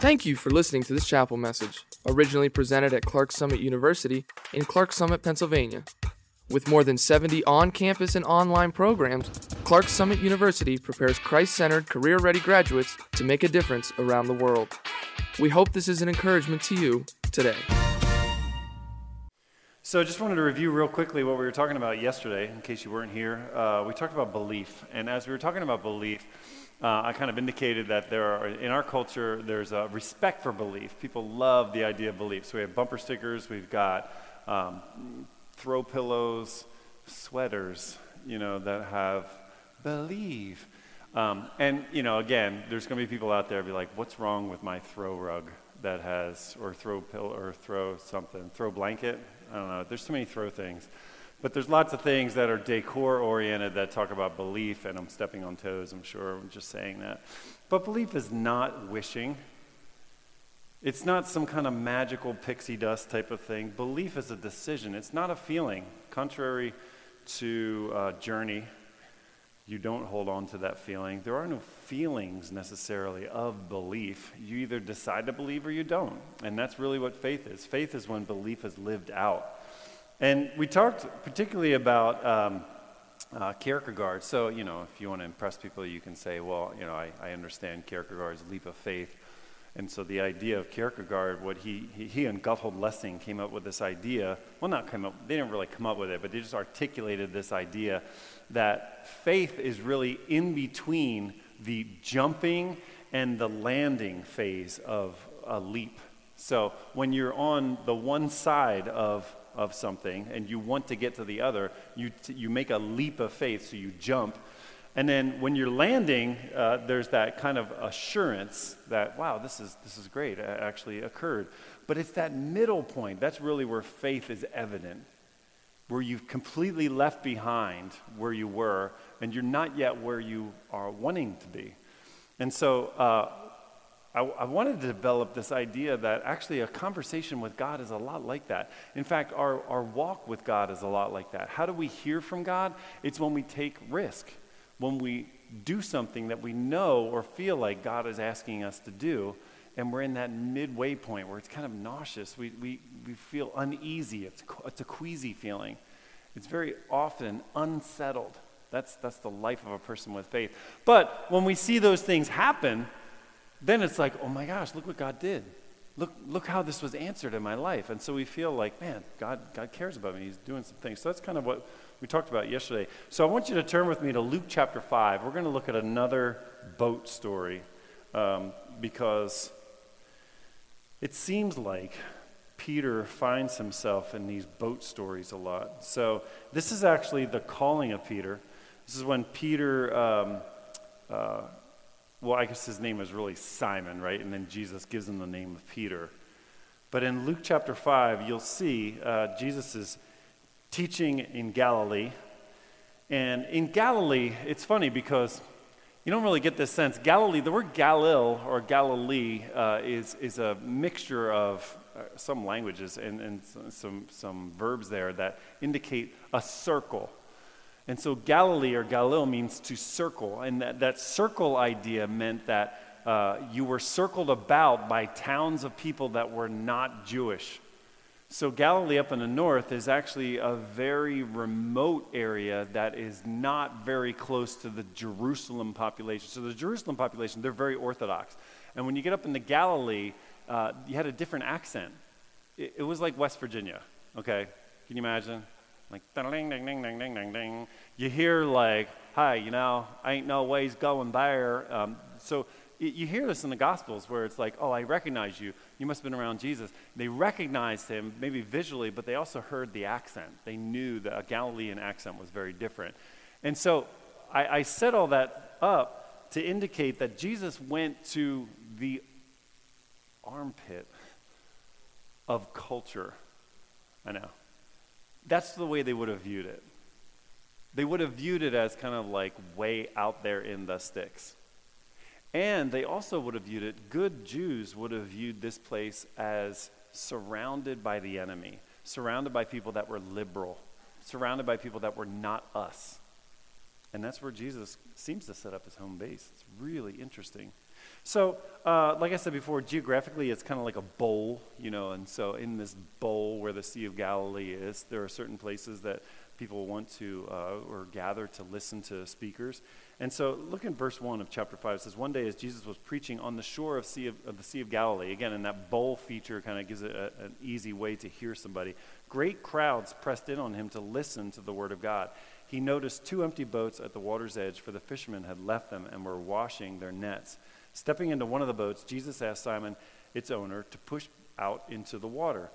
Thank you for listening to this chapel message, originally presented at Clarks Summit University in Clarks Summit, Pennsylvania. With more than 70 on campus and online programs, Clarks Summit University prepares Christ centered, career ready graduates to make a difference around the world. We hope this is an encouragement to you today. So, I just wanted to review real quickly what we were talking about yesterday, in case you weren't here. Uh, we talked about belief. And as we were talking about belief, uh, I kind of indicated that there are, in our culture, there's a respect for belief. People love the idea of belief. So we have bumper stickers, we've got um, throw pillows, sweaters, you know, that have believe. Um, and, you know, again, there's going to be people out there be like, what's wrong with my throw rug that has, or throw pillow, or throw something, throw blanket? I don't know. There's so many throw things. But there's lots of things that are decor oriented that talk about belief, and I'm stepping on toes, I'm sure, I'm just saying that. But belief is not wishing. It's not some kind of magical pixie dust type of thing. Belief is a decision, it's not a feeling. Contrary to uh, Journey, you don't hold on to that feeling. There are no feelings necessarily of belief. You either decide to believe or you don't. And that's really what faith is. Faith is when belief is lived out. And we talked particularly about um, uh, Kierkegaard. So, you know, if you want to impress people, you can say, well, you know, I, I understand Kierkegaard's leap of faith. And so the idea of Kierkegaard, what he, he, he and Gotthold Lessing came up with this idea, well, not come up, they didn't really come up with it, but they just articulated this idea that faith is really in between the jumping and the landing phase of a leap. So when you're on the one side of of something and you want to get to the other, you, t- you make a leap of faith, so you jump. And then when you're landing, uh, there's that kind of assurance that, wow, this is, this is great, it actually occurred. But it's that middle point, that's really where faith is evident, where you've completely left behind where you were, and you're not yet where you are wanting to be. And so, uh, I, I, wanted to develop this idea that actually a conversation with God is a lot like that. In fact, our, our walk with God is a lot like that. How do we hear from God? It's when we take risk, when we do something that we know or feel like God is asking us to do, and we're in that midway point where it's kind of nauseous. We, we, we feel uneasy, it's, it's a queasy feeling. It's very often unsettled. That's, that's the life of a person with faith. But when we see those things happen, then it's like, oh my gosh, look what God did. Look, look how this was answered in my life. And so we feel like, man, God, God cares about me. He's doing some things. So that's kind of what we talked about yesterday. So I want you to turn with me to Luke chapter 5. We're going to look at another boat story um, because it seems like Peter finds himself in these boat stories a lot. So this is actually the calling of Peter. This is when Peter. Um, uh, well, I guess his name is really Simon, right? And then Jesus gives him the name of Peter. But in Luke chapter 5, you'll see uh, Jesus is teaching in Galilee. And in Galilee, it's funny because you don't really get this sense. Galilee, the word Galil or Galilee uh, is, is a mixture of uh, some languages and, and some, some verbs there that indicate a circle. And so Galilee or Galil means to circle. And that, that circle idea meant that uh, you were circled about by towns of people that were not Jewish. So Galilee up in the north is actually a very remote area that is not very close to the Jerusalem population. So the Jerusalem population, they're very Orthodox. And when you get up in the Galilee, uh, you had a different accent. It, it was like West Virginia, okay? Can you imagine? Like, ding, ding, ding, ding, ding, ding, ding. You hear, like, hi, you know, I ain't no ways going there. Um, so you hear this in the Gospels where it's like, oh, I recognize you. You must have been around Jesus. They recognized him, maybe visually, but they also heard the accent. They knew that a Galilean accent was very different. And so I, I set all that up to indicate that Jesus went to the armpit of culture. I know. That's the way they would have viewed it. They would have viewed it as kind of like way out there in the sticks. And they also would have viewed it, good Jews would have viewed this place as surrounded by the enemy, surrounded by people that were liberal, surrounded by people that were not us. And that's where Jesus seems to set up his home base. It's really interesting. So, uh, like I said before, geographically, it's kind of like a bowl, you know, and so in this bowl where the Sea of Galilee is, there are certain places that people want to uh, or gather to listen to speakers. And so, look in verse 1 of chapter 5. It says, One day as Jesus was preaching on the shore of, sea of, of the Sea of Galilee, again, and that bowl feature kind of gives it a, an easy way to hear somebody, great crowds pressed in on him to listen to the word of God. He noticed two empty boats at the water's edge, for the fishermen had left them and were washing their nets. Stepping into one of the boats, Jesus asked Simon, its owner, to push out into the water.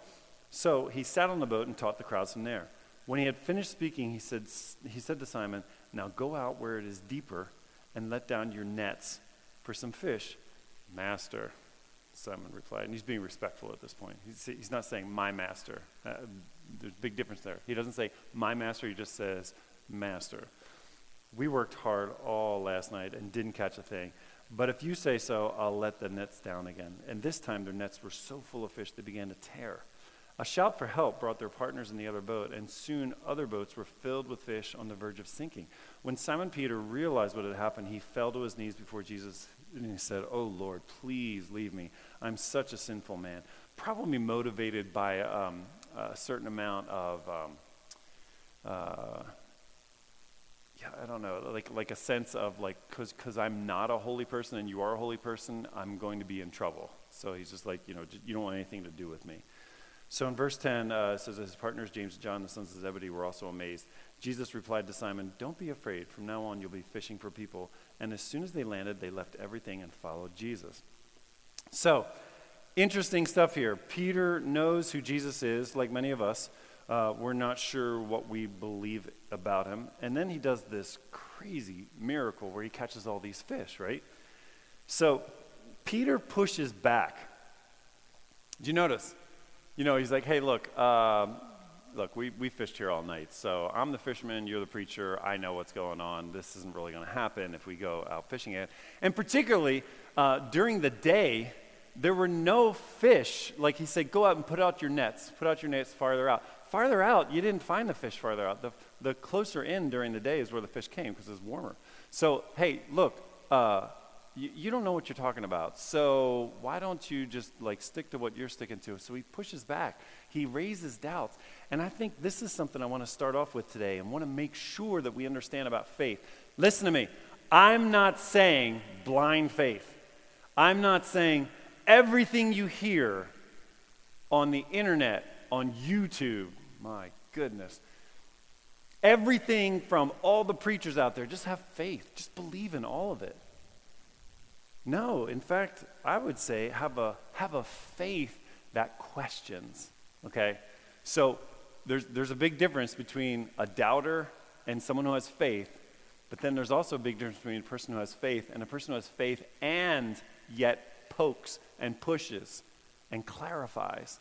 So he sat on the boat and taught the crowds from there. When he had finished speaking, he said, he said to Simon, Now go out where it is deeper and let down your nets for some fish. Master, Simon replied. And he's being respectful at this point. He's, he's not saying, My master. Uh, there's a big difference there. He doesn't say, My master, he just says, Master. We worked hard all last night and didn't catch a thing. But if you say so, I'll let the nets down again. And this time their nets were so full of fish they began to tear. A shout for help brought their partners in the other boat, and soon other boats were filled with fish on the verge of sinking. When Simon Peter realized what had happened, he fell to his knees before Jesus and he said, Oh Lord, please leave me. I'm such a sinful man. Probably motivated by um, a certain amount of. Um, uh, I don't know, like like a sense of like because because I'm not a holy person and you are a holy person, I'm going to be in trouble. So he's just like you know you don't want anything to do with me. So in verse 10 uh, it says his partners James and John, the sons of Zebedee, were also amazed. Jesus replied to Simon, "Don't be afraid. From now on you'll be fishing for people." And as soon as they landed, they left everything and followed Jesus. So interesting stuff here. Peter knows who Jesus is, like many of us. Uh, we're not sure what we believe about him. And then he does this crazy miracle where he catches all these fish, right? So Peter pushes back. Do you notice? You know, he's like, hey, look, um, look, we, we fished here all night. So I'm the fisherman, you're the preacher. I know what's going on. This isn't really going to happen if we go out fishing it. And particularly uh, during the day, there were no fish. Like he said, go out and put out your nets, put out your nets farther out farther out, you didn't find the fish farther out. The, the closer in during the day is where the fish came because it's warmer. So, hey, look, uh, you, you don't know what you're talking about. So why don't you just like stick to what you're sticking to? So he pushes back. He raises doubts. And I think this is something I want to start off with today and want to make sure that we understand about faith. Listen to me. I'm not saying blind faith. I'm not saying everything you hear on the internet, on YouTube, my goodness. Everything from all the preachers out there, just have faith. Just believe in all of it. No, in fact, I would say have a, have a faith that questions. Okay? So there's, there's a big difference between a doubter and someone who has faith, but then there's also a big difference between a person who has faith and a person who has faith and yet pokes and pushes and clarifies.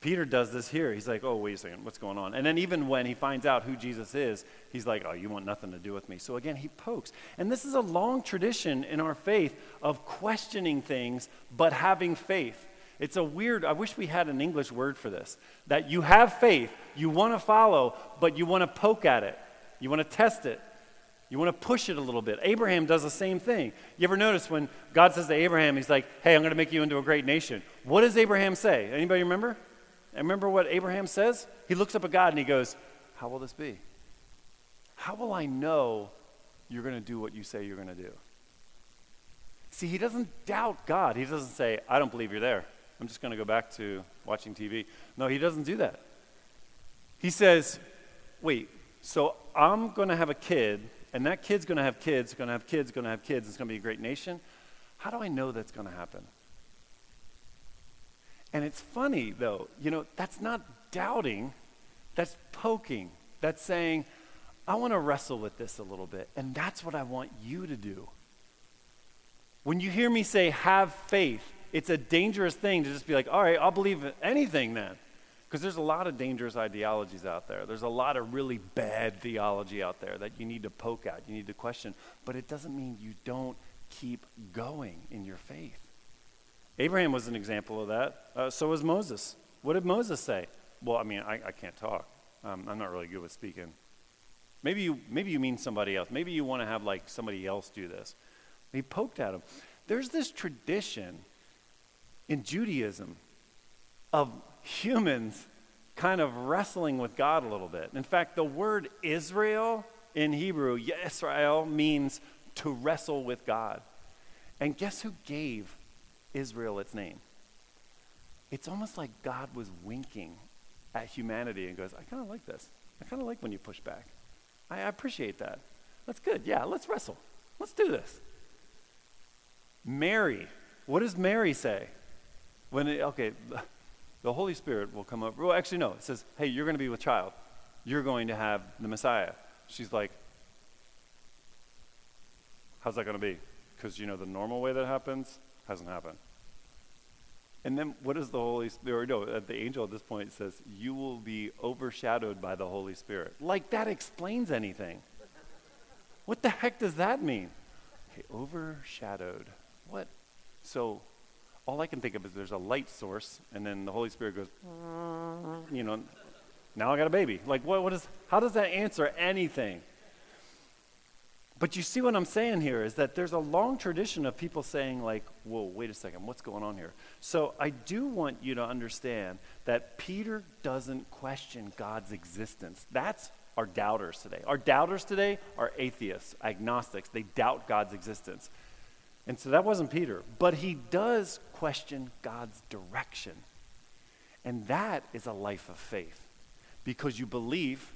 Peter does this here. He's like, oh, wait a second, what's going on? And then even when he finds out who Jesus is, he's like, oh, you want nothing to do with me. So again, he pokes. And this is a long tradition in our faith of questioning things, but having faith. It's a weird, I wish we had an English word for this. That you have faith, you want to follow, but you want to poke at it. You want to test it. You want to push it a little bit. Abraham does the same thing. You ever notice when God says to Abraham, he's like, hey, I'm going to make you into a great nation. What does Abraham say? Anybody remember? And remember what Abraham says? He looks up at God and he goes, How will this be? How will I know you're going to do what you say you're going to do? See, he doesn't doubt God. He doesn't say, I don't believe you're there. I'm just going to go back to watching TV. No, he doesn't do that. He says, Wait, so I'm going to have a kid, and that kid's going to have kids, going to have kids, going to have kids. It's going to be a great nation. How do I know that's going to happen? And it's funny, though, you know, that's not doubting, that's poking. That's saying, I want to wrestle with this a little bit. And that's what I want you to do. When you hear me say, have faith, it's a dangerous thing to just be like, all right, I'll believe anything then. Because there's a lot of dangerous ideologies out there. There's a lot of really bad theology out there that you need to poke at, you need to question. But it doesn't mean you don't keep going in your faith. Abraham was an example of that. Uh, so was Moses. What did Moses say? Well, I mean, I, I can't talk. Um, I'm not really good with speaking. Maybe you, maybe you mean somebody else. Maybe you want to have like somebody else do this. He poked at him. there's this tradition in Judaism of humans kind of wrestling with God a little bit. In fact, the word Israel in Hebrew, Yisrael, means to wrestle with God. And guess who gave Israel its name? It's almost like God was winking at humanity and goes, I kind of like this. I kind of like when you push back. I, appreciate that. That's good. Yeah, let's wrestle. Let's do this. Mary, what does Mary say? When it, okay, the Holy Spirit will come up. Well, actually, no. It says, hey, you're going to be with child. You're going to have the Messiah. She's like, how's that going to be? Because, you know, the normal way that happens hasn't happened. And then what does the Holy Spirit, no, uh, the angel at this point says, you will be overshadowed by the Holy Spirit. Like that explains anything. What the heck does that mean? Okay, overshadowed. What? So all I can think of is there's a light source, and then the Holy Spirit goes, you know, now I got a baby. Like, what, what is, how does that answer anything? But you see what I'm saying here is that there's a long tradition of people saying, like, whoa, wait a second, what's going on here? So I do want you to understand that Peter doesn't question God's existence. That's our doubters today. Our doubters today are atheists, agnostics. They doubt God's existence. And so that wasn't Peter. But he does question God's direction. And that is a life of faith because you believe,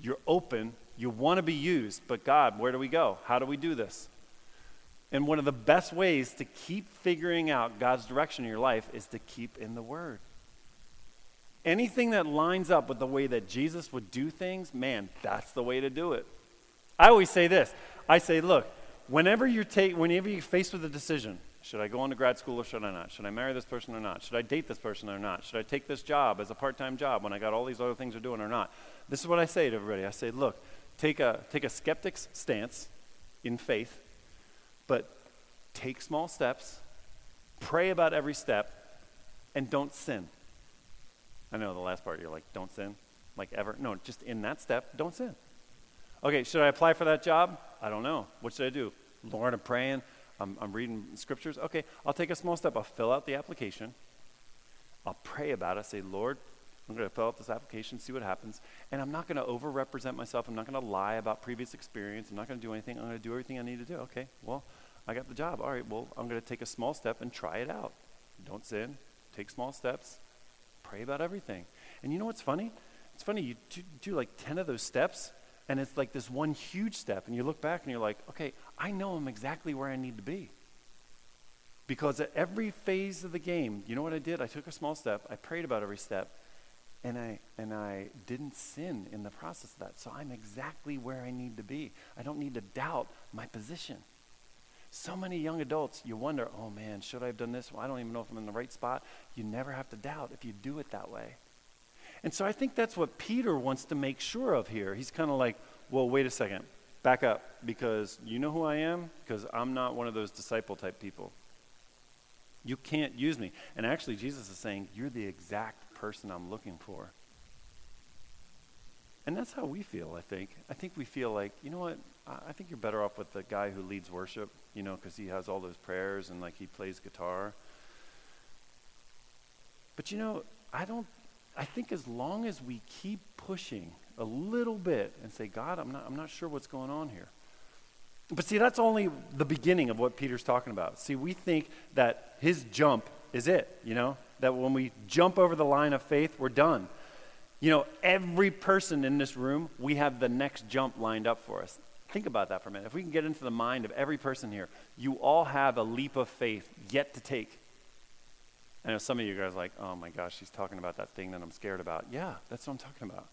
you're open, you want to be used. But God, where do we go? How do we do this? And one of the best ways to keep figuring out God's direction in your life is to keep in the Word. Anything that lines up with the way that Jesus would do things, man, that's the way to do it. I always say this I say, look, whenever you're, take, whenever you're faced with a decision, should I go on to grad school or should I not? Should I marry this person or not? Should I date this person or not? Should I take this job as a part time job when I got all these other things to do or not? This is what I say to everybody. I say, look, take a, take a skeptic's stance in faith, but take small steps, pray about every step, and don't sin. I know the last part, you're like, don't sin? Like ever? No, just in that step, don't sin. Okay, should I apply for that job? I don't know. What should I do? Lord, I'm praying. I'm, I'm reading scriptures. Okay, I'll take a small step. I'll fill out the application. I'll pray about it. Say, Lord, I'm going to fill out this application, see what happens. And I'm not going to overrepresent myself. I'm not going to lie about previous experience. I'm not going to do anything. I'm going to do everything I need to do. Okay, well, I got the job. All right, well, I'm going to take a small step and try it out. Don't sin. Take small steps. Pray about everything. And you know what's funny? It's funny, you do, do like 10 of those steps, and it's like this one huge step. And you look back and you're like, okay, I know I'm exactly where I need to be. Because at every phase of the game, you know what I did? I took a small step, I prayed about every step, and I, and I didn't sin in the process of that. So I'm exactly where I need to be. I don't need to doubt my position. So many young adults, you wonder, oh man, should I have done this? Well, I don't even know if I'm in the right spot. You never have to doubt if you do it that way. And so I think that's what Peter wants to make sure of here. He's kind of like, well, wait a second, back up, because you know who I am? Because I'm not one of those disciple type people. You can't use me. And actually, Jesus is saying, you're the exact person I'm looking for. And that's how we feel, I think. I think we feel like, you know what? I think you're better off with the guy who leads worship, you know, because he has all those prayers and like he plays guitar. But you know, I don't I think as long as we keep pushing a little bit and say, God, I'm not, I'm not sure what's going on here. But see, that's only the beginning of what Peter's talking about. See, we think that his jump is it, you know, that when we jump over the line of faith, we're done. You know, every person in this room, we have the next jump lined up for us. Think about that for a minute. If we can get into the mind of every person here, you all have a leap of faith yet to take. I know some of you guys are like, oh my gosh, she's talking about that thing that I'm scared about. Yeah, that's what I'm talking about.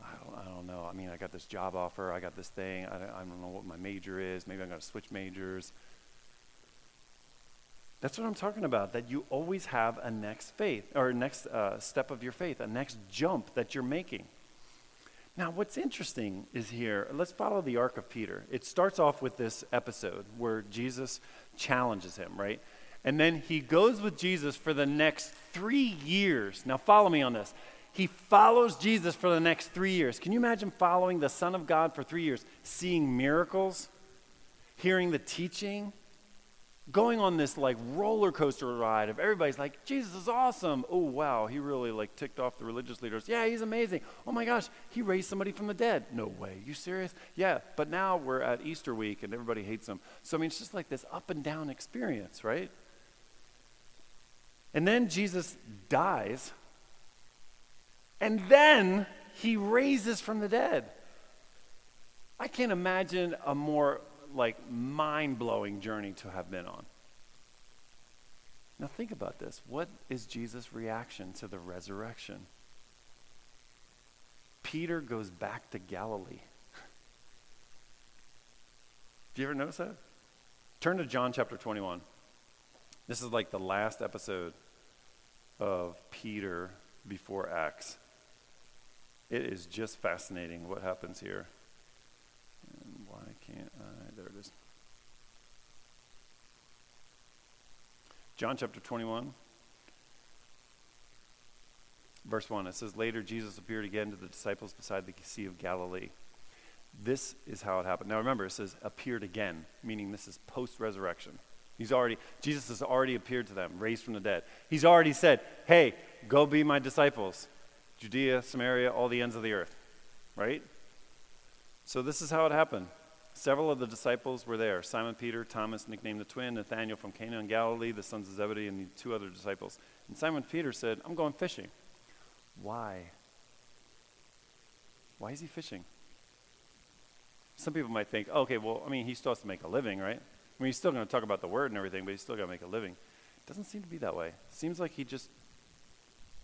I don't, I don't know. I mean, I got this job offer. I got this thing. I, don't, I don't know what my major is. Maybe I'm going to switch majors. That's what I'm talking about, that you always have a next faith, or next uh, step of your faith, a next jump that you're making. Now, what's interesting is here, let's follow the arc of Peter. It starts off with this episode where Jesus challenges him, right? And then he goes with Jesus for the next three years. Now, follow me on this. He follows Jesus for the next three years. Can you imagine following the Son of God for three years, seeing miracles, hearing the teaching, going on this like roller coaster ride of everybody's like, Jesus is awesome. Oh, wow, he really like ticked off the religious leaders. Yeah, he's amazing. Oh my gosh, he raised somebody from the dead. No way. You serious? Yeah, but now we're at Easter week and everybody hates him. So, I mean, it's just like this up and down experience, right? And then Jesus dies, and then he raises from the dead. I can't imagine a more like mind blowing journey to have been on. Now, think about this. What is Jesus' reaction to the resurrection? Peter goes back to Galilee. Do you ever notice that? Turn to John chapter 21. This is like the last episode of Peter before Acts. It is just fascinating what happens here. And why can't I? There it is. John chapter 21, verse 1. It says, Later Jesus appeared again to the disciples beside the Sea of Galilee. This is how it happened. Now remember, it says appeared again, meaning this is post resurrection. He's already, Jesus has already appeared to them, raised from the dead. He's already said, Hey, go be my disciples. Judea, Samaria, all the ends of the earth. Right? So this is how it happened. Several of the disciples were there Simon Peter, Thomas, nicknamed the twin, Nathanael from Cana in Galilee, the sons of Zebedee, and the two other disciples. And Simon Peter said, I'm going fishing. Why? Why is he fishing? Some people might think, okay, well, I mean, he still has to make a living, right? I mean, he's still going to talk about the word and everything, but he's still got to make a living. It doesn't seem to be that way. Seems like he just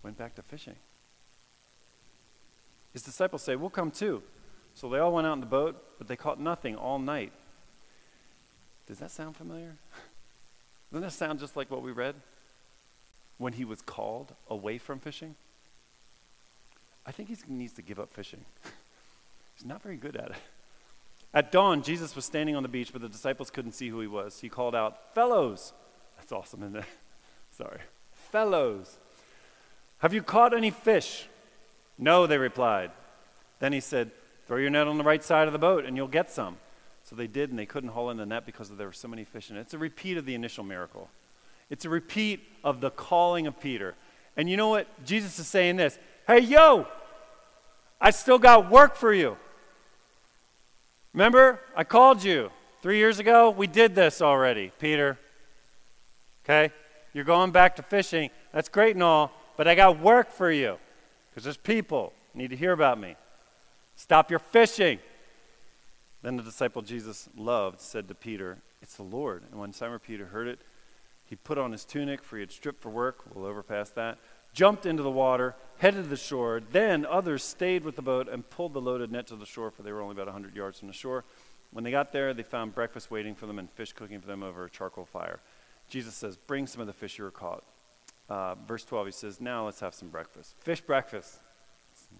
went back to fishing. His disciples say, We'll come too. So they all went out in the boat, but they caught nothing all night. Does that sound familiar? Doesn't that sound just like what we read? When he was called away from fishing? I think he needs to give up fishing. He's not very good at it. At dawn, Jesus was standing on the beach, but the disciples couldn't see who he was. He called out, Fellows! That's awesome, isn't it? Sorry. Fellows! Have you caught any fish? No, they replied. Then he said, Throw your net on the right side of the boat and you'll get some. So they did, and they couldn't haul in the net because there were so many fish in it. It's a repeat of the initial miracle. It's a repeat of the calling of Peter. And you know what? Jesus is saying this Hey, yo, I still got work for you. Remember, I called you three years ago. We did this already, Peter. Okay? You're going back to fishing. That's great and all, but I got work for you because there's people need to hear about me. Stop your fishing. Then the disciple Jesus loved said to Peter, It's the Lord. And when Simon Peter heard it, he put on his tunic, for he had stripped for work. We'll overpass that. Jumped into the water, headed to the shore. Then others stayed with the boat and pulled the loaded net to the shore, for they were only about 100 yards from the shore. When they got there, they found breakfast waiting for them and fish cooking for them over a charcoal fire. Jesus says, Bring some of the fish you were caught. Uh, verse 12, he says, Now let's have some breakfast. Fish breakfast.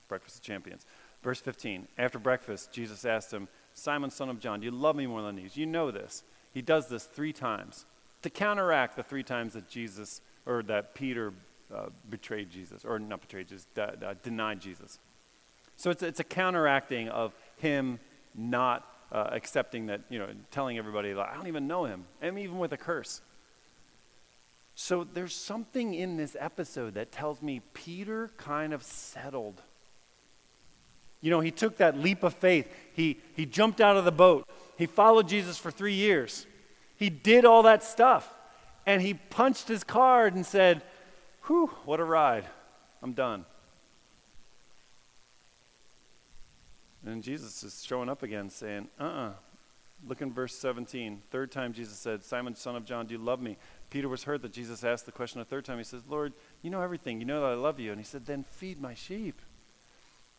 Breakfast of champions. Verse 15, after breakfast, Jesus asked him, Simon, son of John, do you love me more than these? You know this. He does this three times to counteract the three times that Jesus, or that Peter uh, betrayed Jesus, or not betrayed Jesus, uh, denied Jesus. So it's, it's a counteracting of him not uh, accepting that, you know, telling everybody, like, I don't even know him, and even with a curse. So there's something in this episode that tells me Peter kind of settled you know, he took that leap of faith. He, he jumped out of the boat. He followed Jesus for three years. He did all that stuff. And he punched his card and said, Whew, what a ride. I'm done. And Jesus is showing up again saying, Uh uh-uh. uh Look in verse 17. Third time Jesus said, Simon, son of John, do you love me? Peter was hurt that Jesus asked the question a third time. He says, Lord, you know everything. You know that I love you. And he said, Then feed my sheep.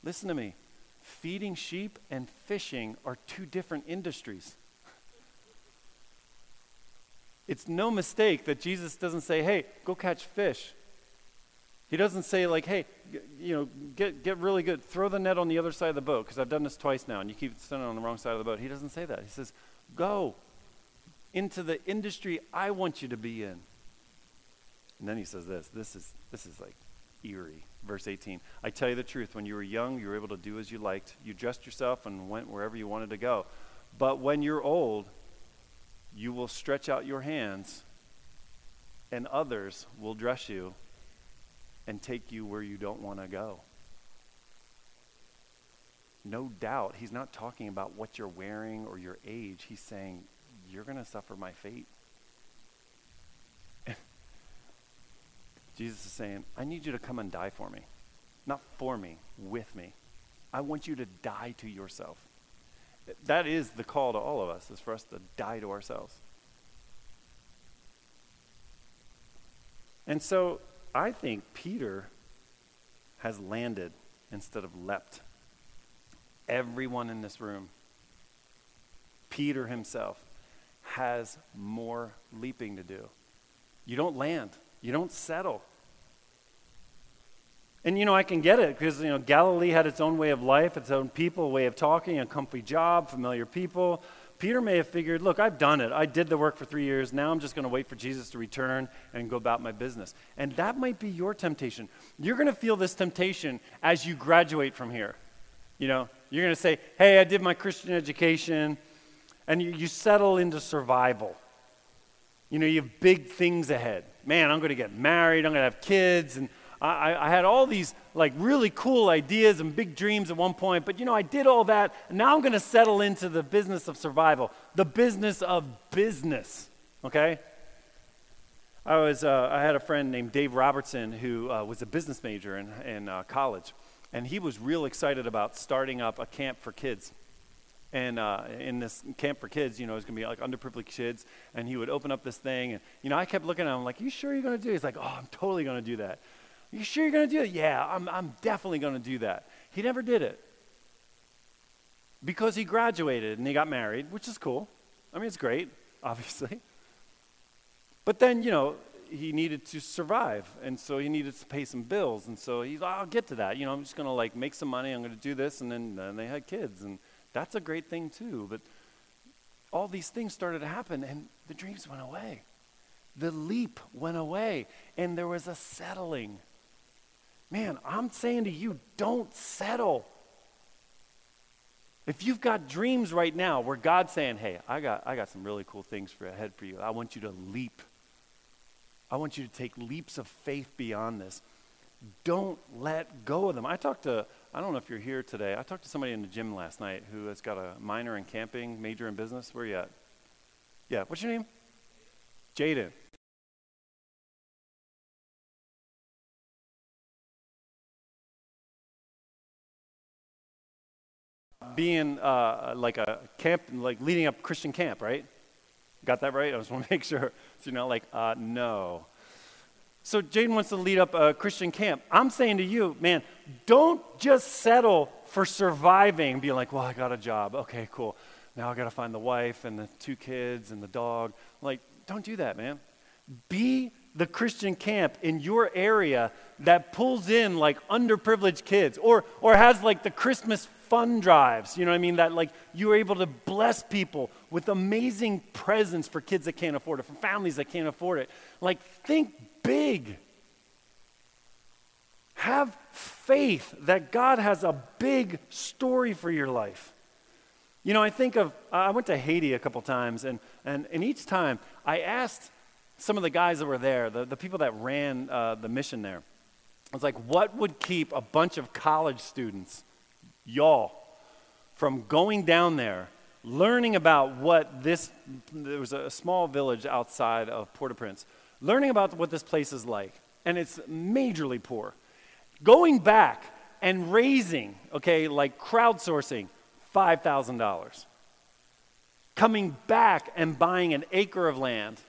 Listen to me feeding sheep and fishing are two different industries. It's no mistake that Jesus doesn't say, hey, go catch fish. He doesn't say, like, hey, you know, get, get really good. Throw the net on the other side of the boat, because I've done this twice now, and you keep standing on the wrong side of the boat. He doesn't say that. He says, go into the industry I want you to be in. And then he says this. This is, this is like eerie. Verse 18 I tell you the truth, when you were young, you were able to do as you liked. You dressed yourself and went wherever you wanted to go. But when you're old, you will stretch out your hands, and others will dress you and take you where you don't want to go. No doubt, he's not talking about what you're wearing or your age. He's saying, You're going to suffer my fate. Jesus is saying, I need you to come and die for me. Not for me, with me. I want you to die to yourself. That is the call to all of us, is for us to die to ourselves. And so I think Peter has landed instead of leapt. Everyone in this room, Peter himself, has more leaping to do. You don't land, you don't settle. And you know, I can get it because you know, Galilee had its own way of life, its own people, way of talking, a comfy job, familiar people. Peter may have figured, look, I've done it. I did the work for three years. Now I'm just going to wait for Jesus to return and go about my business. And that might be your temptation. You're going to feel this temptation as you graduate from here. You know, you're going to say, hey, I did my Christian education, and you, you settle into survival. You know, you have big things ahead. Man, I'm going to get married, I'm going to have kids, and I, I, had all these like really cool ideas and big dreams at one point, but you know, I did all that, and now I'm going to settle into the business of survival, the business of business. Okay? I was, uh, I had a friend named Dave Robertson who uh, was a business major in, in uh, college, and he was real excited about starting up a camp for kids. And uh, in this camp for kids, you know, it's to be like underprivileged kids. And he would open up this thing. And, you know, I kept looking at him like, you sure you're to do it? He's like, oh, I'm totally to do that. You sure you're to do it? Yeah, I'm, I'm definitely to do that. He never did it because he graduated and he got married, which is cool. I mean, it's great, obviously. But then, you know, he needed to survive, and so he needed to pay some bills, and so he's, oh, I'll get to that. You know, I'm just to like make some money. I'm to do this, and then, then they had kids, and that's a great thing too. But all these things started to happen, and the dreams went away. The leap went away, and there was a settling. Man, I'm saying to you, don't settle. If you've got dreams right now where God's saying, hey, I got, I got some really cool things for ahead for you, I want you to leap. I want you to take leaps of faith beyond this. Don't let go of them. I talked to, I don't know if you're here today, I talked to somebody in the gym last night who has got a minor in camping, major in business. Where are you at? Yeah, what's your name? Jaden. being uh, like a camp, like leading up Christian camp, right? Got that right? I just want to make sure. So you're not like, uh, no. So Jaden wants to lead up a Christian camp. I'm saying to you, man, don't just settle for surviving and be like, well, I got a job. Okay, cool. Now I got to find the wife and the two kids and the dog. Like, don't do that, man. Be the Christian camp in your area that pulls in like underprivileged kids or, or has like the Christmas fun drives, you know what I mean? That like you are able to bless people with amazing presents for kids that can't afford it, for families that can't afford it. Like think big. Have faith that God has a big story for your life. You know, I think of, I went to Haiti a couple times, and, and, and each time I asked some of the guys that were there, the, the people that ran uh, the mission there, I was like, what would keep a bunch of college students y'all from going down there, learning about what this, there was a small village outside of Port au Prince, learning about what this place is like, and it's majorly poor. Going back and raising, okay, like crowdsourcing, $5,000. Coming back and buying an acre of land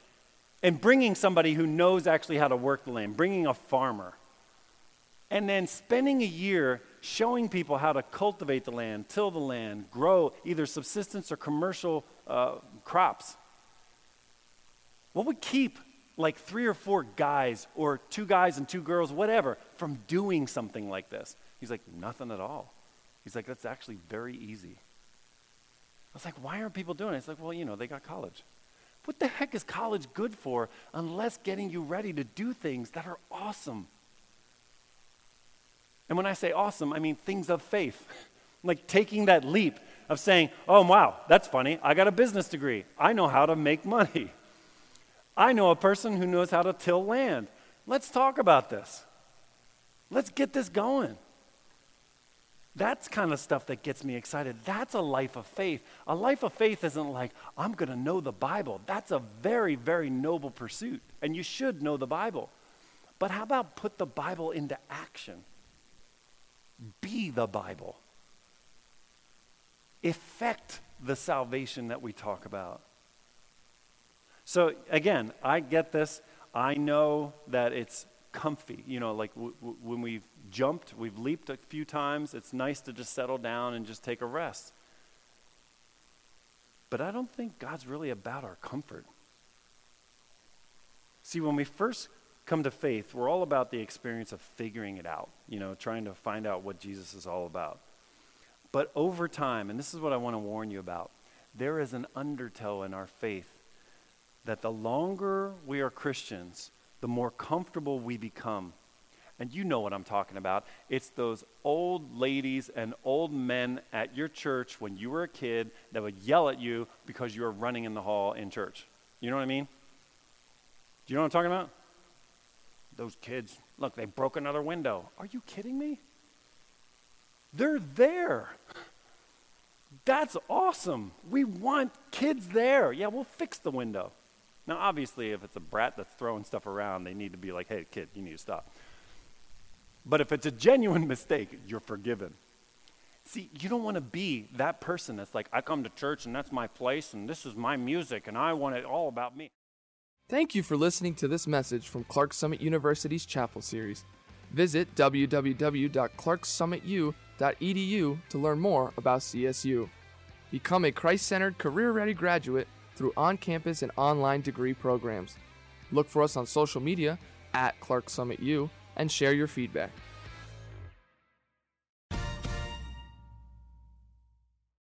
and bringing somebody who knows actually how to work the land, bringing a farmer. And then spending a year showing people how to cultivate the land, till the land, grow either subsistence or commercial uh, crops. What would keep like three or four guys or two guys and two girls, whatever, from doing something like this? He's like, nothing at all. He's like, that's actually very easy. I was like, why aren't people doing it? It's like, well, you know, they got college. What the heck is college good for unless getting you ready to do things that are awesome? And when I say awesome, I mean things of faith. like taking that leap, of saying, oh, wow, that's funny. I got a business degree. I know how to make money. I know a person who knows how to till land. Let's talk about this. Let's get this going. That's kind of stuff that gets me excited. That's a life of faith. A life of faith isn't like, I'm going to know the Bible. That's a very, very noble pursuit. And you should know the Bible. But how about put the Bible into action? Be the Bible. Effect the salvation that we talk about. So, again, I get this. I know that it's comfy. You know, like w- w- when we've jumped, we've leaped a few times, it's nice to just settle down and just take a rest. But I don't think God's really about our comfort. See, when we first come to faith, we're all about the experience of figuring it out, you know, trying to find out what Jesus is all about. But over time, and this is what I want to warn you about, there is an undertow in our faith that the longer we are Christians, the more comfortable we become. And you know what I'm talking about. It's those old ladies and old men at your church when you were a kid that would yell at you because you were running in the hall in church. You know what I mean? Do you know what I'm talking about? Those kids, look, they broke another window. Are you kidding me? They're there. That's awesome. We want kids there. Yeah, we'll fix the window. Now, obviously, if it's a brat that's throwing stuff around, they need to be like, hey, kid, you need to stop. But if it's a genuine mistake, you're forgiven. See, you don't want to be that person that's like, I come to church and that's my place and this is my music and I want it all about me. Thank you for listening to this message from Clarks Summit University's Chapel Series. Visit www.clarksummitu.edu to learn more about CSU. Become a Christ centered, career ready graduate through on campus and online degree programs. Look for us on social media at Clarks Summit U and share your feedback.